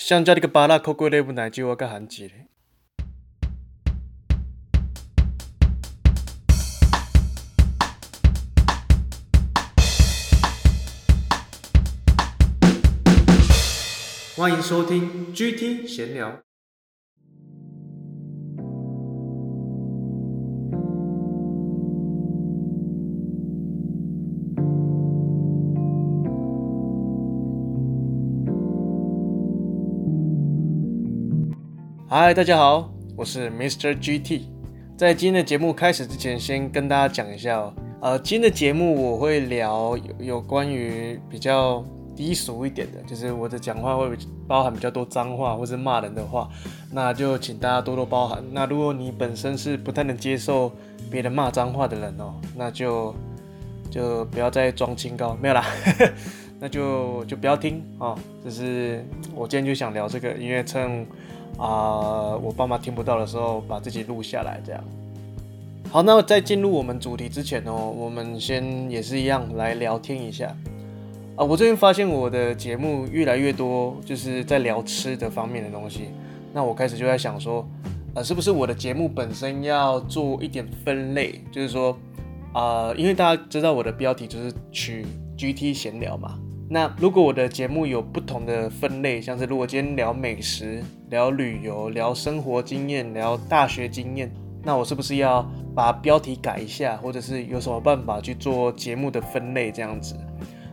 像这个巴拉口贵的不奶就我个韩籍嘞。欢迎收听 GT 闲聊。嗨，大家好，我是 Mr. GT。在今天的节目开始之前，先跟大家讲一下哦。呃，今天的节目我会聊有，关于比较低俗一点的，就是我的讲话会包含比较多脏话或是骂人的话，那就请大家多多包涵。那如果你本身是不太能接受别人骂脏话的人哦，那就就不要再装清高，没有啦，那就就不要听哦。就是我今天就想聊这个，因为趁。啊、我爸妈听不到的时候，把自己录下来，这样。好，那在进入我们主题之前哦，我们先也是一样来聊天一下。啊、我最近发现我的节目越来越多，就是在聊吃的方面的东西。那我开始就在想说，呃，是不是我的节目本身要做一点分类？就是说，啊、呃，因为大家知道我的标题就是取 GT 闲聊嘛。那如果我的节目有不同的分类，像是如果今天聊美食、聊旅游、聊生活经验、聊大学经验，那我是不是要把标题改一下，或者是有什么办法去做节目的分类这样子？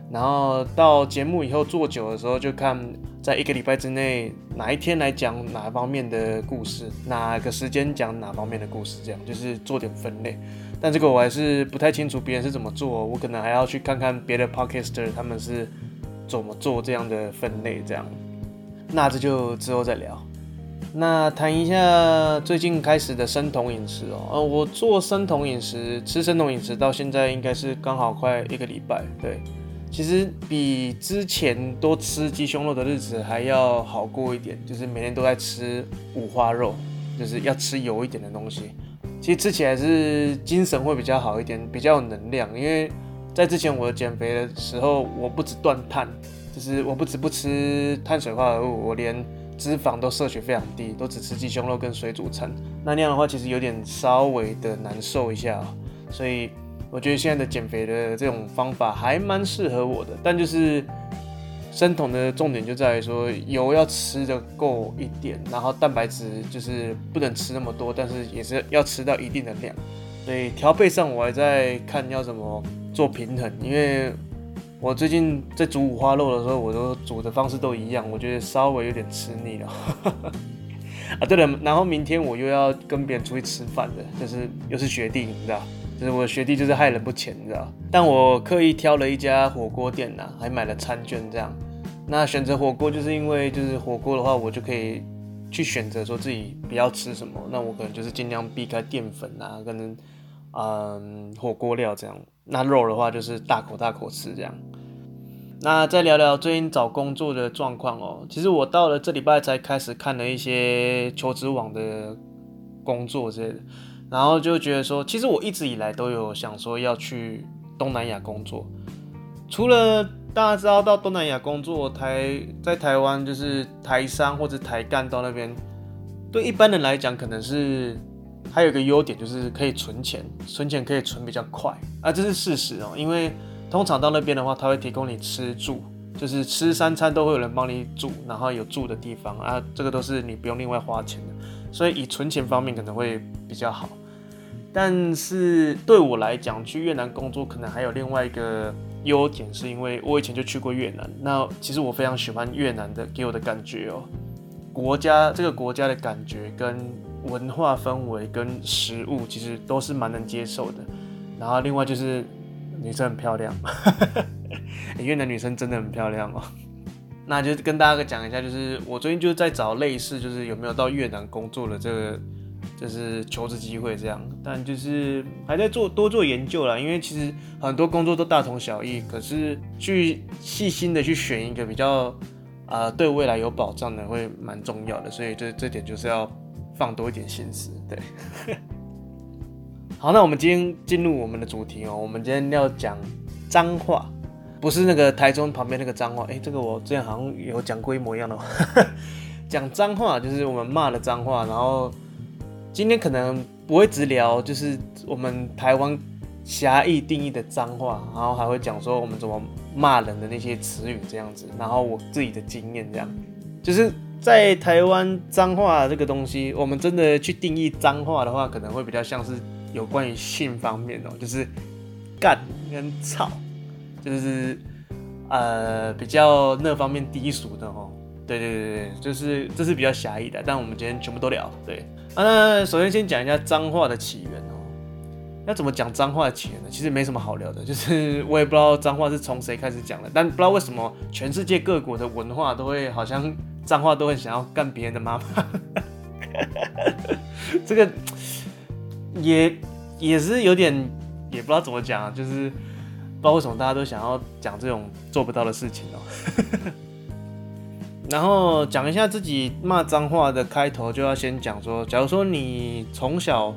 然后到节目以后做久的时候，就看在一个礼拜之内哪一天来讲哪方面的故事，哪个时间讲哪方面的故事，这样就是做点分类。但这个我还是不太清楚别人是怎么做，我可能还要去看看别的 podcaster 他们是。怎么做这样的分类？这样，那这就之后再聊。那谈一下最近开始的生酮饮食哦。呃，我做生酮饮食，吃生酮饮食到现在应该是刚好快一个礼拜。对，其实比之前多吃鸡胸肉的日子还要好过一点，就是每天都在吃五花肉，就是要吃油一点的东西。其实吃起来是精神会比较好一点，比较有能量，因为。在之前我减肥的时候，我不止断碳，就是我不止不吃碳水化合物，我连脂肪都摄取非常低，都只吃鸡胸肉跟水煮餐。那那样的话，其实有点稍微的难受一下。所以我觉得现在的减肥的这种方法还蛮适合我的。但就是生酮的重点就在于说，油要吃的够一点，然后蛋白质就是不能吃那么多，但是也是要吃到一定的量。所以调配上我还在看要怎么。做平衡，因为我最近在煮五花肉的时候，我都煮的方式都一样，我觉得稍微有点吃腻了。啊，对了，然后明天我又要跟别人出去吃饭的，就是又是学弟，你知道，就是我学弟就是害人不浅，你知道。但我刻意挑了一家火锅店呐，还买了餐券这样。那选择火锅就是因为就是火锅的话，我就可以去选择说自己不要吃什么，那我可能就是尽量避开淀粉啊，可能嗯火锅料这样。那肉的话就是大口大口吃这样。那再聊聊最近找工作的状况哦。其实我到了这礼拜才开始看了一些求职网的工作之类的，然后就觉得说，其实我一直以来都有想说要去东南亚工作。除了大家知道到东南亚工作，台在台湾就是台商或者台干到那边，对一般人来讲可能是。还有一个优点就是可以存钱，存钱可以存比较快啊，这是事实哦。因为通常到那边的话，他会提供你吃住，就是吃三餐都会有人帮你煮，然后有住的地方啊，这个都是你不用另外花钱的，所以以存钱方面可能会比较好。但是对我来讲，去越南工作可能还有另外一个优点，是因为我以前就去过越南，那其实我非常喜欢越南的给我的感觉哦，国家这个国家的感觉跟。文化氛围跟食物其实都是蛮能接受的，然后另外就是女生很漂亮，越南女生真的很漂亮哦。那就跟大家讲一下，就是我最近就是在找类似，就是有没有到越南工作的这个就是求职机会这样，但就是还在做多做研究啦，因为其实很多工作都大同小异，可是去细心的去选一个比较啊、呃、对未来有保障的会蛮重要的，所以这这点就是要。放多一点心思，对。好，那我们今天进入我们的主题哦。我们今天要讲脏话。不是那个台中旁边那个脏话。哎、欸，这个我之前好像有讲过一模一样的话。讲脏话就是我们骂的脏话，然后今天可能不会只聊，就是我们台湾狭义定义的脏话，然后还会讲说我们怎么骂人的那些词语这样子，然后我自己的经验这样，就是。在台湾脏话这个东西，我们真的去定义脏话的话，可能会比较像是有关于性方面哦，就是干跟操，就是呃比较那方面低俗的哦。对对对对，就是这是比较狭义的，但我们今天全部都聊。对，啊，那首先先讲一下脏话的起源哦。要怎么讲脏话的起源呢？其实没什么好聊的，就是我也不知道脏话是从谁开始讲的，但不知道为什么全世界各国的文化都会好像。脏话都会想要干别人的妈妈，这个也也是有点也不知道怎么讲，就是不知道为什么大家都想要讲这种做不到的事情哦。然后讲一下自己骂脏话的开头，就要先讲说，假如说你从小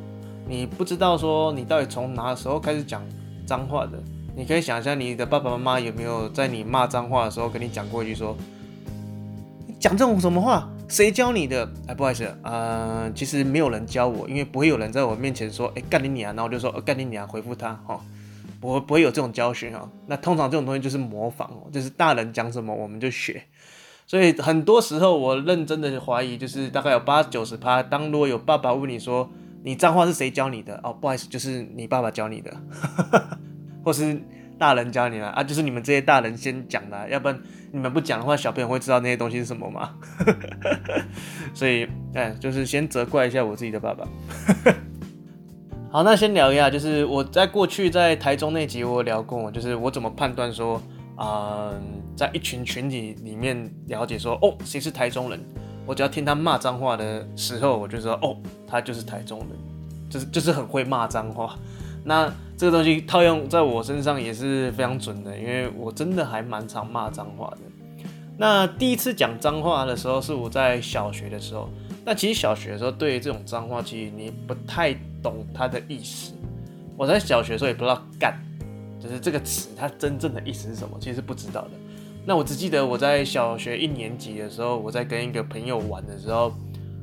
你不知道说你到底从哪时候开始讲脏话的，你可以想一下你的爸爸妈妈有没有在你骂脏话的时候跟你讲过一句说。讲这种什么话？谁教你的？哎，不好意思，呃，其实没有人教我，因为不会有人在我面前说，哎，干你娘，然后我就说，干你娘，回复他，哈，不不会有这种教训哈。那通常这种东西就是模仿，就是大人讲什么我们就学。所以很多时候我认真的怀疑，就是大概有八九十趴，当如果有爸爸问你说，你脏话是谁教你的？哦，不好意思，就是你爸爸教你的，或是。大人教你了啊，就是你们这些大人先讲的，要不然你们不讲的话，小朋友会知道那些东西是什么吗？所以，哎，就是先责怪一下我自己的爸爸。好，那先聊一下，就是我在过去在台中那集我聊过，就是我怎么判断说，嗯、在一群群体里面了解说，哦，谁是台中人？我只要听他骂脏话的时候，我就说，哦，他就是台中人，就是就是很会骂脏话。那这个东西套用在我身上也是非常准的，因为我真的还蛮常骂脏话的。那第一次讲脏话的时候是我在小学的时候。那其实小学的时候对于这种脏话，其实你不太懂它的意思。我在小学的时候也不知道“干”就是这个词它真正的意思是什么，其实是不知道的。那我只记得我在小学一年级的时候，我在跟一个朋友玩的时候，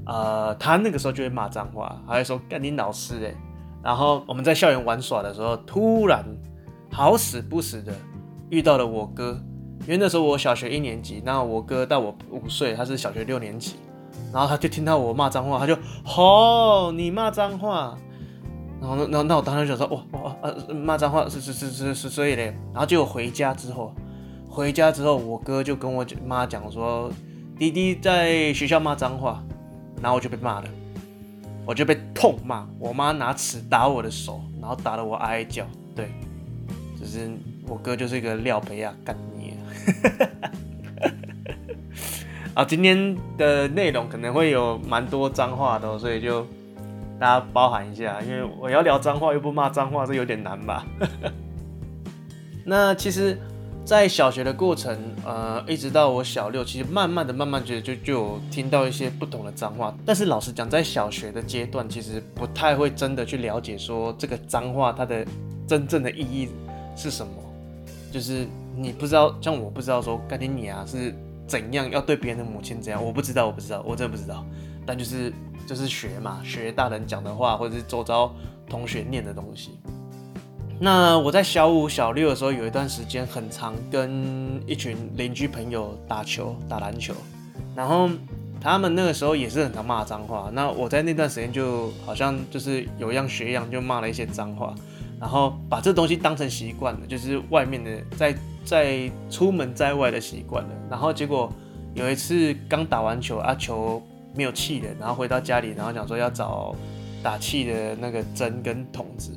呃，他那个时候就会骂脏话，还会说“干你老师欸”。然后我们在校园玩耍的时候，突然好死不死的遇到了我哥，因为那时候我小学一年级，那我哥大我五岁，他是小学六年级，然后他就听到我骂脏话，他就吼，你骂脏话，然后那那那我当时就说哇哇呃骂脏话是是是是是所以嘞，然后结果回家之后，回家之后我哥就跟我妈讲说弟弟在学校骂脏话，然后我就被骂了。我就被痛骂，我妈拿尺打我的手，然后打得我哀叫。对，就是我哥就是一个料杯啊，干你啊！啊，今天的内容可能会有蛮多脏话的，所以就大家包涵一下，因为我要聊脏话又不骂脏话，这有点难吧？那其实。在小学的过程，呃，一直到我小六，其实慢慢的、慢慢觉得就就有听到一些不同的脏话。但是老实讲，在小学的阶段，其实不太会真的去了解说这个脏话它的真正的意义是什么。就是你不知道，像我不知道说干爹你啊是怎样要对别人的母亲怎样，我不知道，我不知道，我真的不知道。但就是就是学嘛，学大人讲的话，或者是周遭同学念的东西。那我在小五、小六的时候，有一段时间很常跟一群邻居朋友打球、打篮球，然后他们那个时候也是很常骂脏话。那我在那段时间就好像就是有样学样，就骂了一些脏话，然后把这东西当成习惯了，就是外面的在在出门在外的习惯了。然后结果有一次刚打完球啊，球没有气了，然后回到家里，然后想说要找打气的那个针跟筒子。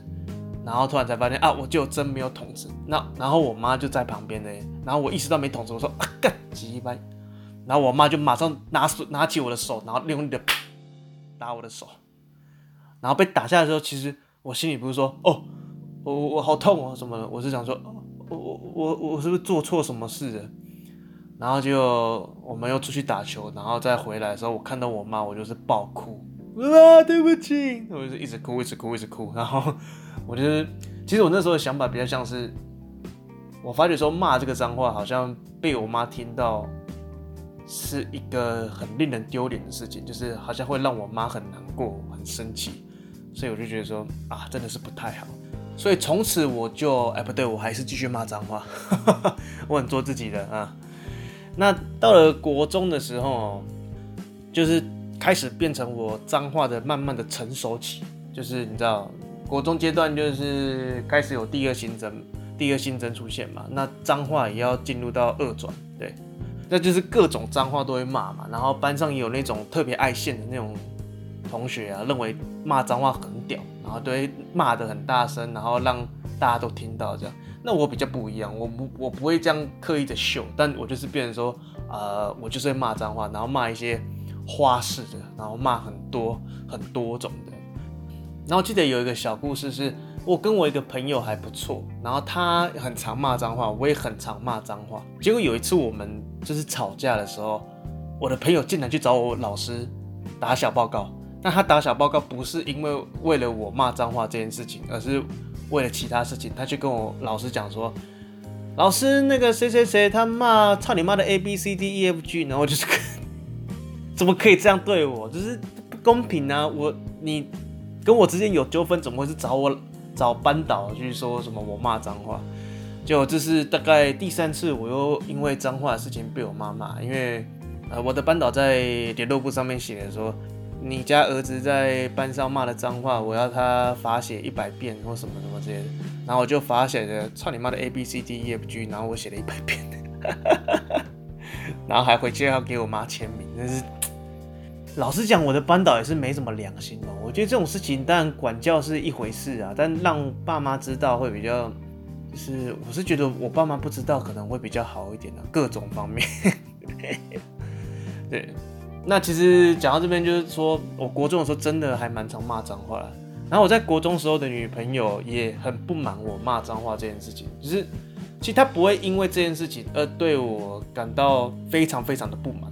然后突然才发现啊，我就真没有筒子。那然后我妈就在旁边呢。然后我意识到没筒子，我说啊干鸡掰。然后我妈就马上拿手拿起我的手，然后用力的打我的手。然后被打下来的时候，其实我心里不是说哦，我我好痛哦什么的，我是想说，我我我我是不是做错什么事了？然后就我们又出去打球，然后再回来的时候，我看到我妈，我就是爆哭啊，对不起，我就是一直哭，一直哭，一直哭，然后。我觉得，其实我那时候的想法比较像是，我发觉说骂这个脏话好像被我妈听到是一个很令人丢脸的事情，就是好像会让我妈很难过、很生气，所以我就觉得说啊，真的是不太好。所以从此我就哎不对，我还是继续骂脏话，我很做自己的啊。那到了国中的时候，就是开始变成我脏话的慢慢的成熟期，就是你知道，国中阶段就是开始有第二新增，第二新增出现嘛，那脏话也要进入到二转，对，那就是各种脏话都会骂嘛，然后班上也有那种特别爱现的那种同学啊，认为骂脏话很屌，然后都会骂得很大声，然后让大家都听到这样。那我比较不一样，我不我不会这样刻意的秀，但我就是变成说，呃，我就是会骂脏话，然后骂一些花式的，然后骂很多很多种的。然后记得有一个小故事是，我跟我一个朋友还不错，然后他很常骂脏话，我也很常骂脏话。结果有一次我们就是吵架的时候，我的朋友竟然去找我老师打小报告。那他打小报告不是因为为了我骂脏话这件事情，而是。为了其他事情，他就跟我老师讲说：“老师，那个谁谁谁，他骂操你妈的 A B C D E F G，然后就是 怎么可以这样对我？就是不公平啊！我你跟我之间有纠纷，怎么会是找我找班导去说什么我骂脏话？就这是大概第三次，我又因为脏话的事情被我妈骂，因为呃我的班导在联络簿上面写的说。”你家儿子在班上骂的脏话，我要他罚写一百遍或什么什么之类的，然后我就罚写的操你妈的 A B C D E F G，然后我写了一百遍，然后还回去要给我妈签名。但是老实讲，我的班导也是没什么良心哦。我觉得这种事情，当然管教是一回事啊，但让爸妈知道会比较，就是我是觉得我爸妈不知道可能会比较好一点的，各种方面，对。那其实讲到这边，就是说我国中的时候真的还蛮常骂脏话的。然后我在国中时候的女朋友也很不满我骂脏话这件事情，就是其实她不会因为这件事情而对我感到非常非常的不满，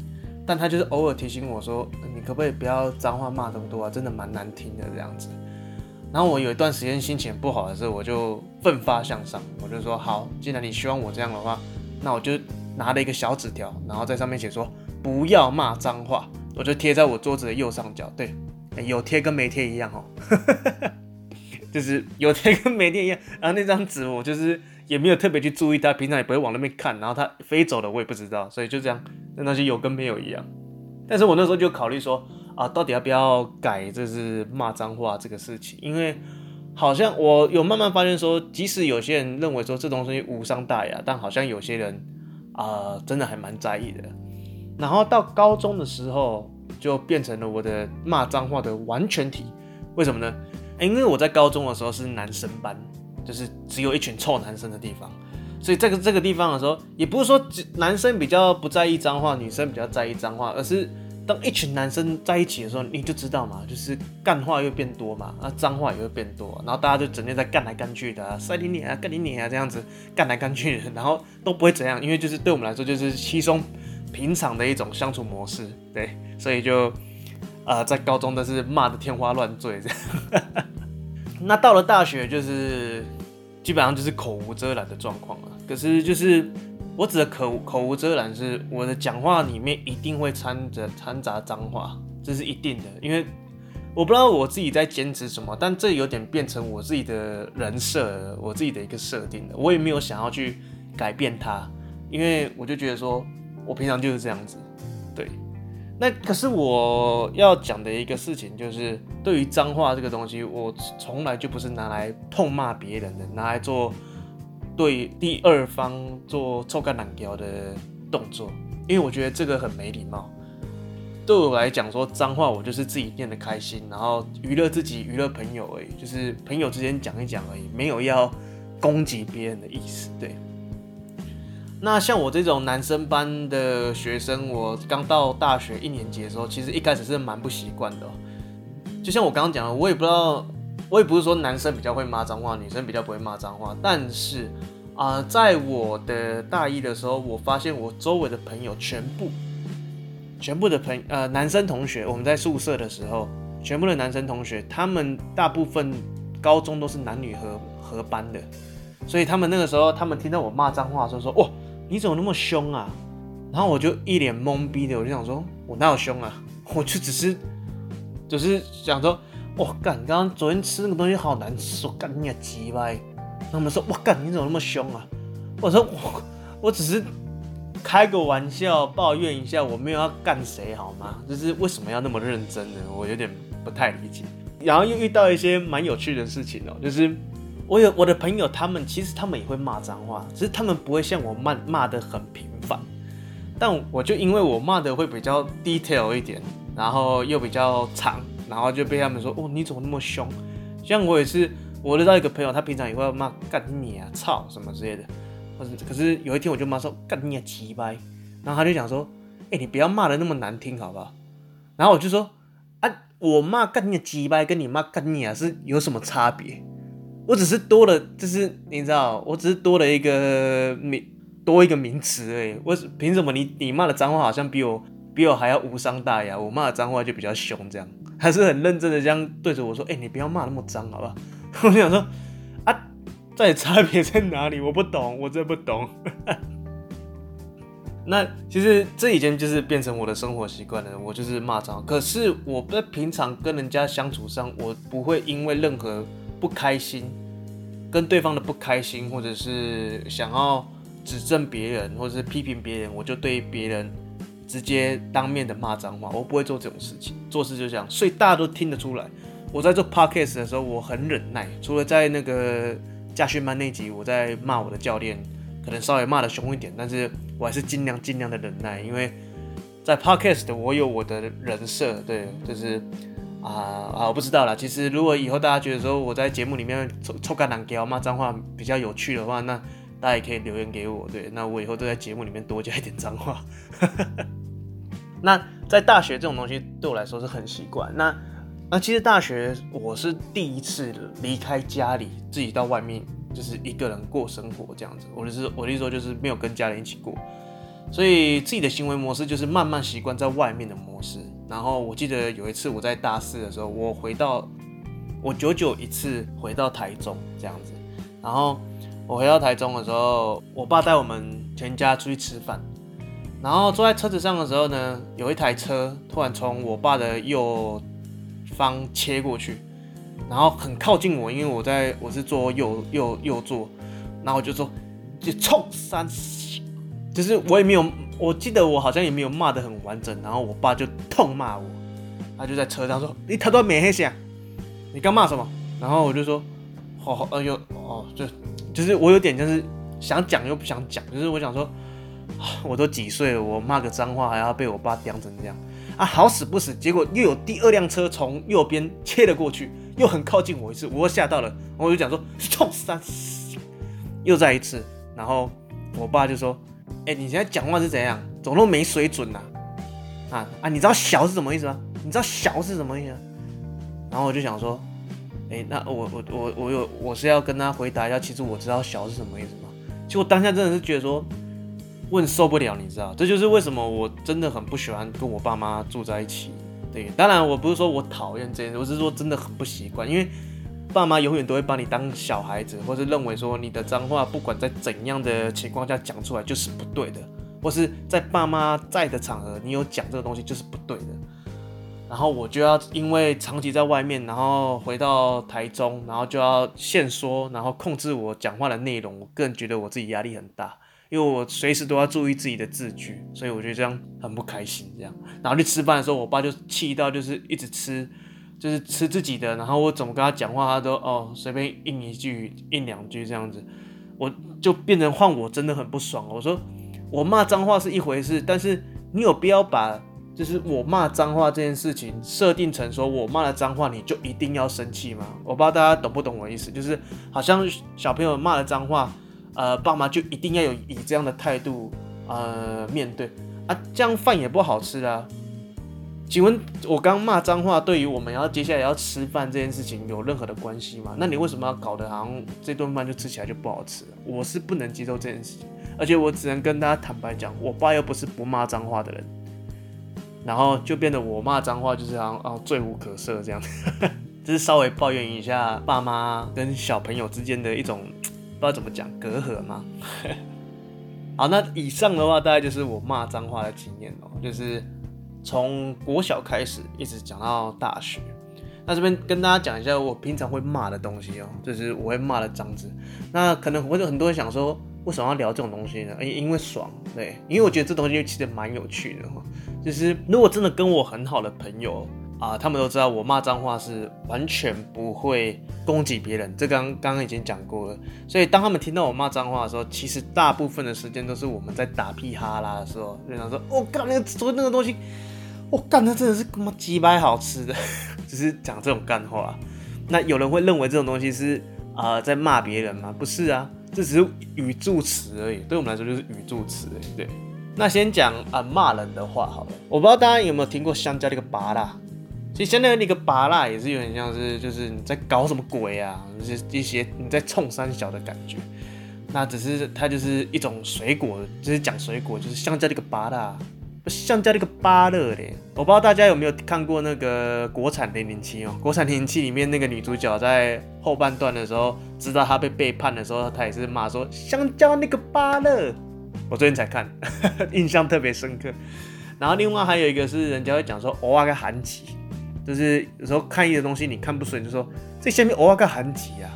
但他就是偶尔提醒我说：“你可不可以不要脏话骂这么多啊？真的蛮难听的这样子。”然后我有一段时间心情不好的时候，我就奋发向上，我就说：“好，既然你希望我这样的话，那我就拿了一个小纸条，然后在上面写说。”不要骂脏话，我就贴在我桌子的右上角。对，有贴跟没贴一样哦，就是有贴跟没贴一样。然后那张纸我就是也没有特别去注意他，平常也不会往那边看。然后他飞走了，我也不知道，所以就这样，那东西有跟没有一样。但是我那时候就考虑说啊，到底要不要改，就是骂脏话这个事情，因为好像我有慢慢发现说，即使有些人认为说这东西无伤大雅，但好像有些人啊、真的还蛮在意的。然后到高中的时候，就变成了我的骂脏话的完全体。为什么呢？因为我在高中的时候是男生班，就是只有一群臭男生的地方。所以这个这个地方的时候，也不是说男生比较不在意脏话，女生比较在意脏话，而是当一群男生在一起的时候，你就知道嘛，就是干话又变多嘛，啊脏话也会变多，然后大家就整天在干来干去的，塞你脸啊，干你脸啊这样子干来干去的，然后都不会怎样，因为就是对我们来说就是稀松。平常的一种相处模式，对，所以就，呃，在高中都是骂的天花乱坠这样。那到了大学，就是基本上就是口无遮拦的状况了。可是就是我指的口口无遮拦，是我的讲话里面一定会掺着掺杂脏话，这是一定的。因为我不知道我自己在坚持什么，但这有点变成我自己的人设，我自己的一个设定了。我也没有想要去改变它，因为我就觉得说。我平常就是这样子，对。那可是我要讲的一个事情，就是对于脏话这个东西，我从来就不是拿来痛骂别人的，拿来做对第二方做臭干懒屌的动作，因为我觉得这个很没礼貌。对我来讲，说脏话，我就是自己念得开心，然后娱乐自己、娱乐朋友而已，就是朋友之间讲一讲而已，没有要攻击别人的意思，对。那像我这种男生班的学生，我刚到大学一年级的时候，其实一开始是蛮不习惯的。就像我刚刚讲的，我也不知道，我也不是说男生比较会骂脏话，女生比较不会骂脏话。但是啊、在我的大一的时候，我发现我周围的朋友全部，全部的朋呃男生同学，我们在宿舍的时候，全部的男生同学，他们大部分高中都是男女合合班的。所以他们那个时候，他们听到我骂脏话的时候说：“哇，你怎么那么凶啊？”然后我就一脸懵逼的，我就想说：“我哪有凶啊？我就只是，只是想说，我，干，刚刚昨天吃那个东西好难吃，我干你个鸡巴！”他们说：“我，干，你怎么那么凶啊？”我说：“我，我只是开个玩笑，抱怨一下，我没有要干谁，好吗？就是为什么要那么认真呢？我有点不太理解。然后又遇到一些蛮有趣的事情哦，就是。”我有我的朋友，他们其实他们也会骂脏话，只是他们不会像我骂骂的很频繁。但我就因为我骂的会比较 detail 一点，然后又比较长，然后就被他们说：“哦，你怎么那么凶？”像我也是，我遇到一个朋友，他平常也会骂干你啊、操什么之类的。可是可是有一天我就骂说干你啊鸡掰，然后他就讲说：“哎、你不要骂的那么难听好不好？”然后我就说：“啊，我骂干你啊鸡掰，跟你骂干你啊是有什么差别？”我只是多了，就是你知道，我只是多了一个名，多一个名词而已。我凭什么你你骂的脏话好像比我比我还要无伤大雅？我骂的脏话就比较凶，这样还是很认真的这样对着我说：“哎、你不要骂那么脏，好不好？” 我就想说啊，在差别在哪里？我不懂，我真不懂。那其实这已经就是变成我的生活习惯了，我就是骂脏。可是我在平常跟人家相处上，我不会因为任何。不开心，跟对方的不开心，或者是想要指正别人，或者是批评别人，我就对别人直接当面的骂脏话，我不会做这种事情。做事就这样，所以大家都听得出来。我在做 podcast 的时候，我很忍耐，除了在那个驾训班那集，我在骂我的教练，可能稍微骂得凶一点，但是我还是尽量尽量的忍耐，因为在 podcast 我有我的人设，对，就是。啊啊！我不知道啦。其实，如果以后大家觉得说我在节目里面抽抽干烂给我骂脏话比较有趣的话，那大家也可以留言给我。对，那我以后都在节目里面多加一点脏话。那在大学这种东西对我来说是很习惯。那那其实大学我是第一次离开家里，自己到外面就是一个人过生活这样子。我的是我的意思说就是没有跟家人一起过，所以自己的行为模式就是慢慢习惯在外面的模式。然后我记得有一次我在大四的时候，我回到我久久一次回到台中这样子。然后我回到台中的时候，我爸带我们全家出去吃饭。然后坐在车子上的时候呢，有一台车突然从我爸的右方切过去，然后很靠近我，因为我在我是坐右右右座，然后我就说就冲三，就是我也没有。我记得我好像也没有骂得很完整，然后我爸就痛骂我，他就在车上说：“你他都没黑想，你刚骂什么？”然后我就说：“好，哎呦，哦，就就是我有点就是想讲又不想讲，就是我想说，我都几岁了，我骂个脏话还要被我爸刁成这样啊，好死不死，结果又有第二辆车从右边切了过去，又很靠近我一次，我吓到了，我就讲说：“冲三，又再一次。”然后我爸就说。哎、你现在讲话是怎样？怎么那么没水准呐、啊？啊！你知道小是什么意思吗？你知道小是什么意思？然后我就想说，哎、那我我我我有我是要跟他回答一下，其实我知道小是什么意思吗？其实我当下真的是觉得说，我很受不了，你知道，这就是为什么我真的很不喜欢跟我爸妈住在一起。对，当然我不是说我讨厌这件事，我是说真的很不习惯，因为。爸妈永远都会把你当小孩子，或是认为说你的脏话不管在怎样的情况下讲出来就是不对的，或是在爸妈在的场合你有讲这个东西就是不对的。然后我就要因为长期在外面，然后回到台中，然后就要现说，然后控制我讲话的内容。我个人觉得我自己压力很大，因为我随时都要注意自己的字句，所以我觉得这样很不开心。这样，然后去吃饭的时候，我爸就气到就是一直吃。就是吃自己的，然后我怎么跟他讲话，他都哦随便应一句、应两句这样子，我就变成换我真的很不爽。我说我骂脏话是一回事，但是你有必要把就是我骂脏话这件事情设定成说我骂了脏话你就一定要生气吗？我不知道大家懂不懂我意思，就是好像小朋友骂了脏话，呃，爸妈就一定要有以这样的态度呃面对啊，这样饭也不好吃啊。请问，我刚骂脏话，对于我们要接下来要吃饭这件事情有任何的关系吗？那你为什么要搞得好像这顿饭就吃起来就不好吃？我是不能接受这件事情，而且我只能跟大家坦白讲，我爸又不是不骂脏话的人，然后就变得我骂脏话就是好像哦罪无可赦这样，就是稍微抱怨一下爸妈跟小朋友之间的一种不知道怎么讲隔阂吗？好，那以上的话大概就是我骂脏话的经验哦，就是从国小开始一直讲到大学。那这边跟大家讲一下我平常会骂的东西哦，就是我会骂的脏字。那可能会有很多人想说，为什么要聊这种东西呢？哎，因为爽，对，因为我觉得这东西其实蛮有趣的哈。就是如果真的跟我很好的朋友啊，他们都知道我骂脏话是完全不会攻击别人，这刚刚刚已经讲过了。所以当他们听到我骂脏话的时候，其实大部分的时间都是我们在打屁哈啦的时候，就想说，我、哦、干那个说那个东西。我干，那真的是他妈鸡掰好吃的，只是讲这种干话。那有人会认为这种东西是啊、呃、在骂别人吗？不是啊，这只是语助词而已。对我们来说就是语助词。对，那先讲啊骂人的话好了。我不知道大家有没有听过香蕉这个拔辣，其实香蕉那个拔辣也是有点像是就是你在搞什么鬼啊，就是一些你在冲三小的感觉。那只是它就是一种水果，就是讲水果，就是香蕉那个拔辣。像叫那个芭乐嘞，我不知道大家有没有看过那个国产零零七哦。国产零零七里面那个女主角在后半段的时候，知道她被背叛的时候，她也是骂说香蕉那个芭乐。我最近才看，印象特别深刻。然后另外还有一个是人家会讲说偶尔个韩吉，就是有时候看一些东西你看不顺，就说这下面偶尔个韩吉啊，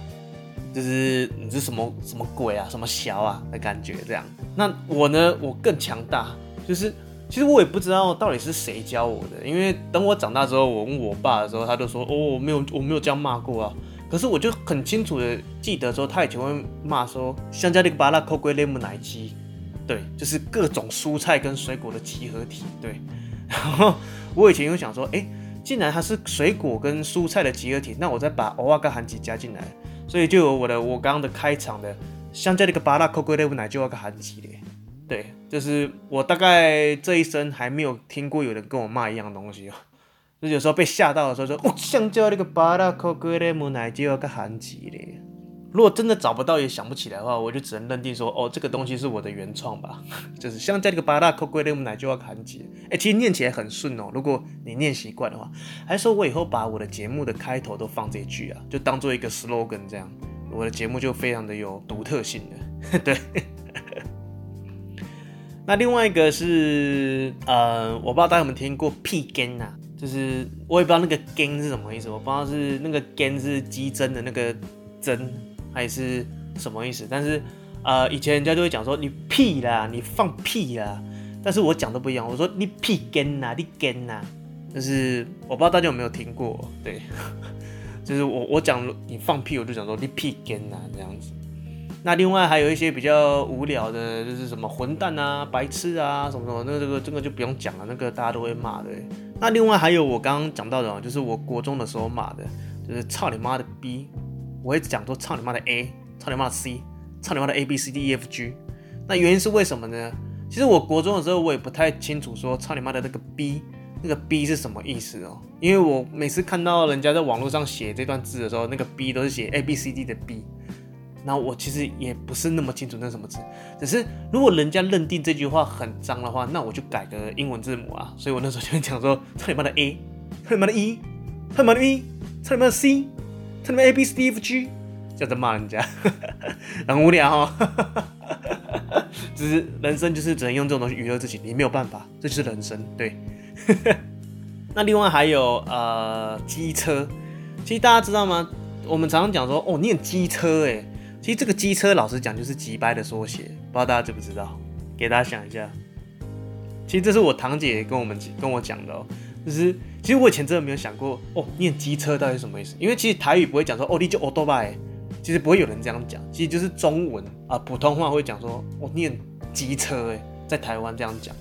就是你是什么什么鬼啊，什么小啊的感觉这样。那我呢，我更强大，就是。其实我也不知道到底是谁教我的，因为等我长大之后，我问我爸的时候，他就说：“哦，我没有，我没有这样骂过啊。”可是我就很清楚的记得说，他以前会骂说：“香蕉那个芭乐口龟雷姆奶鸡，对，就是各种蔬菜跟水果的集合体。”对。然后我以前又想说：“哎，既然它是水果跟蔬菜的集合体，那我再把欧瓦跟韩吉加进来，所以就有我的我刚刚的开场的香蕉那个芭乐口龟雷姆奶就要个含吉的。对，就是我大概这一生还没有听过有人跟我骂一样东西哦，就有时候被吓到的时候说，哦，香蕉那个巴拉可贵的母奶就要个含吉的。如果真的找不到也想不起来的话，我就只能认定说，哦，这个东西是我的原创吧。就是像在那个巴拉可贵的母奶就要个韩吉。哎，其实念起来很顺哦，如果你念习惯的话，还说我以后把我的节目的开头都放这一句啊，就当做一个 slogan 这样，我的节目就非常的有独特性的。对。那另外一个是，呃，我不知道大家有没有听过屁根呐，就是我也不知道那个根是什么意思，我不知道是那个根是鸡胗的那个胗还是什么意思，但是呃，以前人家就会讲说你屁啦，你放屁啦，但是我讲的不一样，我说你屁根呐，你根呐，就是我不知道大家有没有听过，对，就是我我讲你放屁，我就讲说你屁根呐这样子。那另外还有一些比较无聊的，就是什么混蛋啊、白痴啊什么什么，那这个这个就不用讲了，那个大家都会骂的。那另外还有我刚刚讲到的，就是我国中的时候骂的，就是操你妈的逼。我会讲说操你妈的 A，操你妈的 C，操你妈的 A B C D E F G。那原因是为什么呢？其实我国中的时候我也不太清楚说操你妈的那个 B，那个 B 是什么意思哦，因为我每次看到人家在网络上写这段字的时候，那个 B 都是写 A B C D 的 B。那我其实也不是那么清楚那什么字，只是如果人家认定这句话很脏的话，那我就改个英文字母啊。所以我那时候就会讲说：操你妈的 A，操你妈的 E，操你妈的 E，操你妈的 C，操你妈 A B C D F G，这样子骂人家，很无聊哦。只是人生就是只能用这种东西娱乐自己，你没有办法，这就是人生。对。那另外还有呃机车，其实大家知道吗？我们常常讲说哦，念机车哎。其实这个机车，老实讲就是机掰的缩写，不知道大家知不知道？给大家想一下。其实这是我堂姐跟我们跟我讲的哦，就是其实我以前真的没有想过哦，念机车到底是什么意思？因为其实台语不会讲说哦，你就欧多拜，其实不会有人这样讲。其实就是中文啊，普通话会讲说哦，念机车哎，在台湾这样讲。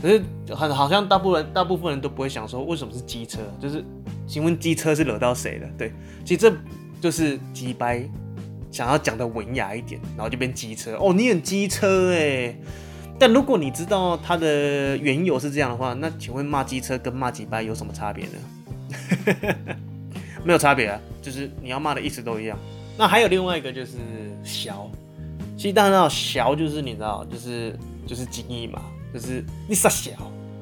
可是很好像大部分大部分人都不会想说为什么是机车，就是请问机车是惹到谁了？对，其实这就是机掰。想要讲的文雅一点，然后就变机车哦，念机车哎。但如果你知道它的缘由是这样的话，那请问骂机车跟骂几掰有什么差别呢？没有差别啊，就是你要骂的意思都一样。那还有另外一个就是小，其实大家知道小就是你知道，就是就是精义嘛，就是你啥小，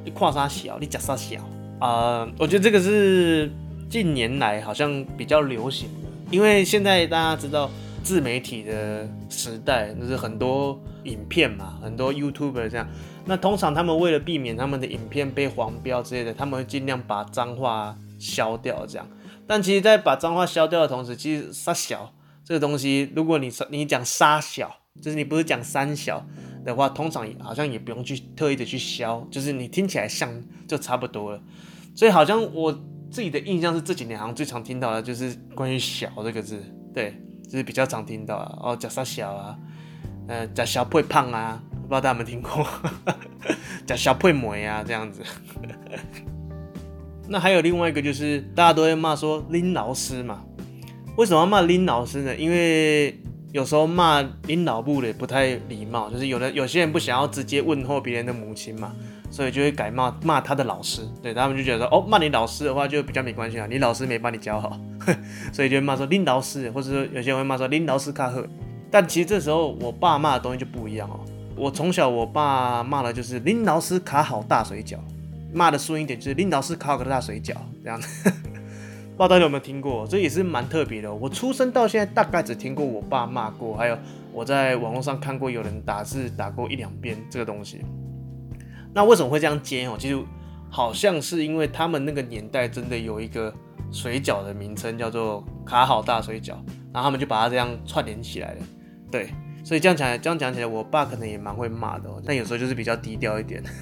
你跨啥小，你假啥小啊？我觉得这个是近年来好像比较流行的，因为现在大家知道。自媒体的时代，就是很多影片嘛，很多 YouTuber 这样。那通常他们为了避免他们的影片被黄标之类的，他们会尽量把脏话消掉这样。但其实，在把脏话消掉的同时，其实杀小这个东西，如果你你讲杀小，就是你不是讲三小的话，通常好像也不用去特意的去消，就是你听起来像就差不多了。所以好像我自己的印象是这几年好像最常听到的就是关于“小”这个字，对，就是比较常听到啊。哦，讲啥小啊？呃，讲小配胖啊？不知道大家有没有听过？讲小配美啊？这样子。那还有另外一个就是大家都会骂说林老师嘛？为什么要骂林老师呢？因为有时候骂林老母的不太礼貌，就是有的有些人不想要直接问候别人的母亲嘛。所以就会改骂骂他的老师，对，他们就觉得说，哦，骂你老师的话就比较没关系啊，你老师没把你教好，所以就会骂说林老师，或者说有些人会骂说林老师卡赫。但其实这时候我爸骂的东西就不一样哦。我从小我爸骂的就是林老师卡好大水饺，骂的顺一点就是林老师卡好个大水饺这样子。不知道大家有没有听过？这也是蛮特别的。我出生到现在大概只听过我爸骂过，还有我在网络上看过有人打字打过一两遍这个东西。那为什么会这样接哦？其实好像是因为他们那个年代真的有一个水饺的名称叫做卡好大水饺，然后他们就把它这样串联起来了。对，所以这样讲，这样讲起来，我爸可能也蛮会骂的哦，但有时候就是比较低调一点。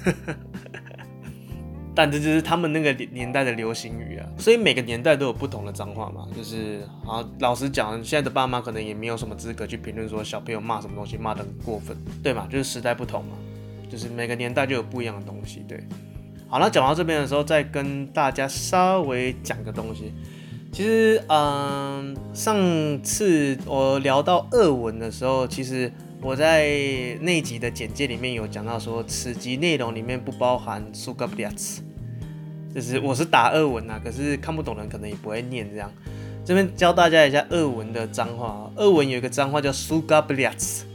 但这就是他们那个年代的流行语啊，所以每个年代都有不同的脏话嘛。就是啊，老实讲，现在的爸妈可能也没有什么资格去评论说小朋友骂什么东西骂得很过分，对嘛？就是时代不同嘛。就是每个年代就有不一样的东西，对。好，那讲到这边的时候，再跟大家稍微讲个东西。其实，嗯，上次我聊到俄文的时候，其实我在那集的简介里面有讲到说，此集内容里面不包含 sugar b l a t s 就是我是打俄文啊，可是看不懂的人可能也不会念这样。这边教大家一下俄文的脏话，俄文有一个脏话叫 sugar b l a t s。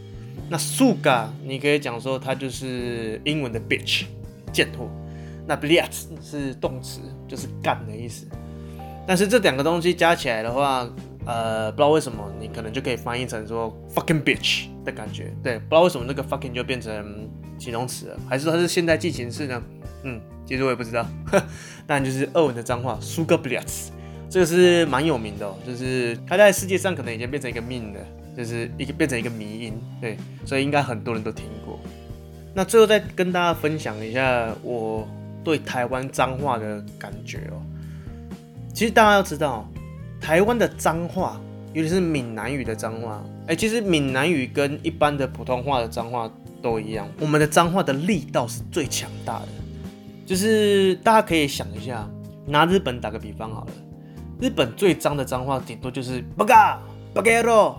那 sugar 你可以讲说它就是英文的 bitch，贱货。那 blat 是动词，就是干的意思。但是这两个东西加起来的话，呃，不知道为什么你可能就可以翻译成说 fucking bitch 的感觉。对，不知道为什么那个 fucking 就变成形容词了，还是说它是现在进行式呢？嗯，其实我也不知道。但就是俄文的脏话 sugarblats，这个是蛮有名的哦，就是它在世界上可能已经变成一个 meme 了。就是一个变成一个迷因，对，所以应该很多人都听过。那最后再跟大家分享一下我对台湾脏话的感觉哦。其实大家要知道，台湾的脏话，尤其是闽南语的脏话，哎，其实闽南语跟一般的普通话的脏话都一样，我们的脏话的力道是最强大的。就是大家可以想一下，拿日本打个比方好了，日本最脏的脏话，顶多就是“バカ”“バカ野郎”。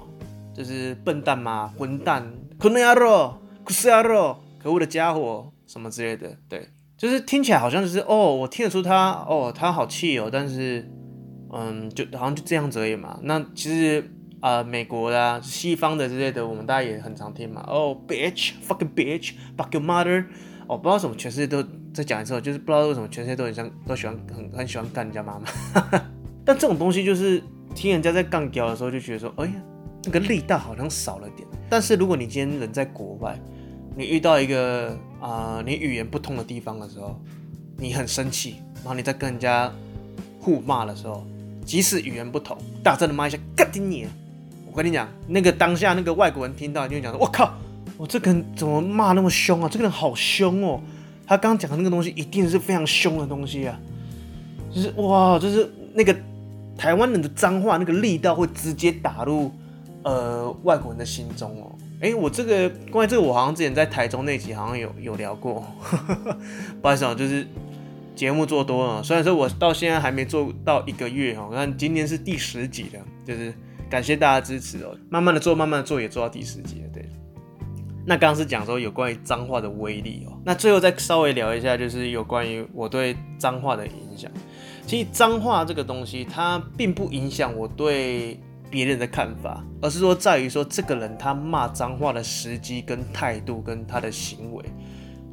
就是笨蛋嘛，混蛋，可能亚罗，可是亚罗，可恶的家伙，什么之类的，对，就是听起来好像就是哦，我听得出他哦，他好气哦，但是嗯，就好像就这样子而已嘛。那其实啊、呃，美国的、啊、西方的之类的，我们大家也很常听嘛。哦，bitch，fucking bitch，fuck your mother。哦，不知道为什么全世界都在讲一次，就是不知道为什么全世界都很像，都喜欢很很喜欢干人家妈妈。但这种东西就是听人家在干屌的时候，就觉得说，哎呀。那个力道好像少了点，但是如果你今天人在国外，你遇到一个啊、你语言不通的地方的时候，你很生气，然后你在跟人家互骂的时候，即使语言不同，大声的骂一下，干你！我跟你讲，那个当下那个外国人听到就会讲说，我靠，我这个人怎么骂那么凶啊？这个人好凶哦！他刚刚讲的那个东西一定是非常凶的东西啊，就是哇，就是那个台湾人的脏话，那个力道会直接打入。呃，外国人的心中哦，哎，我这个关于这个，我好像之前在台中那集好像有有聊过，不好意思啊，就是节目做多了，虽然说我到现在还没做到一个月哈，但今天是第十集了，就是感谢大家支持哦，慢慢的做，慢慢的做，也做到第十集了，对。那刚刚是讲说有关于脏话的威力哦，那最后再稍微聊一下，就是有关于我对脏话的影响。其实脏话这个东西，它并不影响我对。别人的看法，而是说在于说这个人他骂脏话的时机跟态度跟他的行为，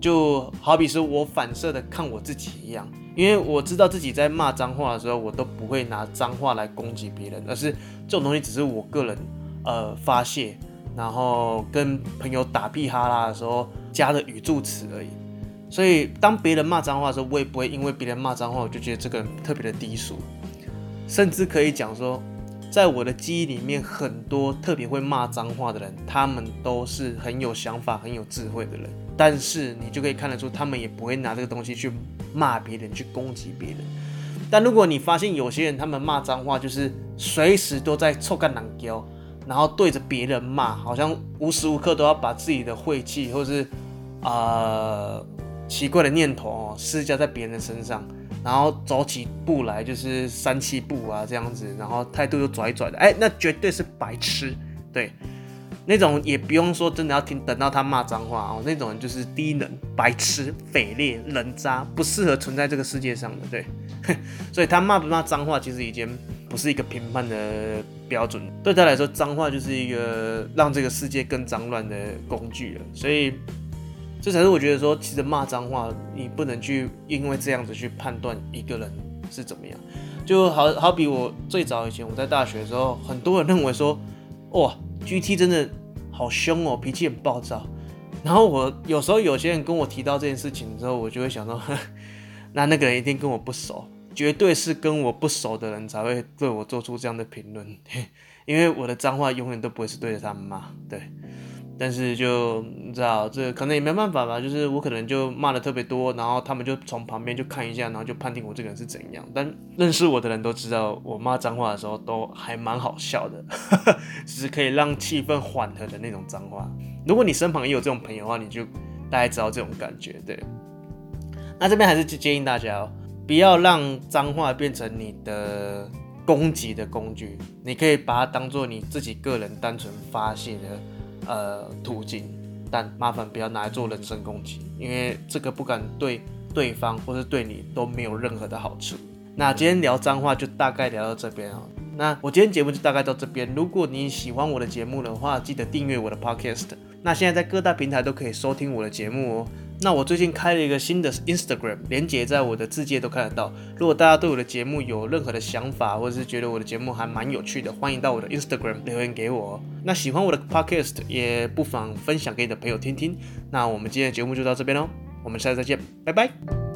就好比是我反射的看我自己一样，因为我知道自己在骂脏话的时候，我都不会拿脏话来攻击别人，而是这种东西只是我个人呃发泄，然后跟朋友打屁哈啦的时候加的语助词而已。所以当别人骂脏话的时候，我也不会因为别人骂脏话，我就觉得这个人特别的低俗，甚至可以讲说。在我的记忆里面，很多特别会骂脏话的人，他们都是很有想法、很有智慧的人。但是你就可以看得出，他们也不会拿这个东西去骂别人、去攻击别人。但如果你发现有些人，他们骂脏话就是随时都在臭干狼叼，然后对着别人骂，好像无时无刻都要把自己的晦气或是啊、呃、奇怪的念头哦施加在别人的身上。然后走起步来就是三七步啊，这样子，然后态度又拽拽的，哎，那绝对是白痴，对，那种也不用说真的要听，等到他骂脏话哦，那种人就是低能、白痴、匪劣、人渣，不适合存在这个世界上的，对，所以他骂不骂脏话，其实已经不是一个评判的标准，对他来说，脏话就是一个让这个世界更脏乱的工具了，所以。这才是我觉得说，其实骂脏话，你不能去因为这样子去判断一个人是怎么样。就好好比我最早以前我在大学的时候，很多人认为说，哇，GT 真的好凶哦，脾气很暴躁。然后我有时候有些人跟我提到这件事情之后，我就会想说，那那个人一定跟我不熟，绝对是跟我不熟的人才会对我做出这样的评论，因为我的脏话永远都不会是对着他们骂，对。但是就你知道，这可能也没办法吧。就是我可能就骂的特别多，然后他们就从旁边就看一下，然后就判定我这个人是怎样。但认识我的人都知道，我骂脏话的时候都还蛮好笑的，只 是可以让气氛缓和的那种脏话。如果你身旁也有这种朋友的话，你就大概知道这种感觉。对，那这边还是建议大家哦，不要让脏话变成你的攻击的工具，你可以把它当做你自己个人单纯发泄的。呃，途径，但麻烦不要拿来做人身攻击，因为这个不敢对对方或是对你都没有任何的好处。那今天聊脏话就大概聊到这边啊。那我今天节目就大概到这边。如果你喜欢我的节目的话，记得订阅我的 Podcast。那现在在各大平台都可以收听我的节目哦。那我最近开了一个新的 Instagram，连接在我的自介都看得到。如果大家对我的节目有任何的想法，或者是觉得我的节目还蛮有趣的，欢迎到我的 Instagram 留言给我。那喜欢我的 Podcast，也不妨分享给你的朋友听听。那我们今天的节目就到这边喽，我们下次再见，拜拜。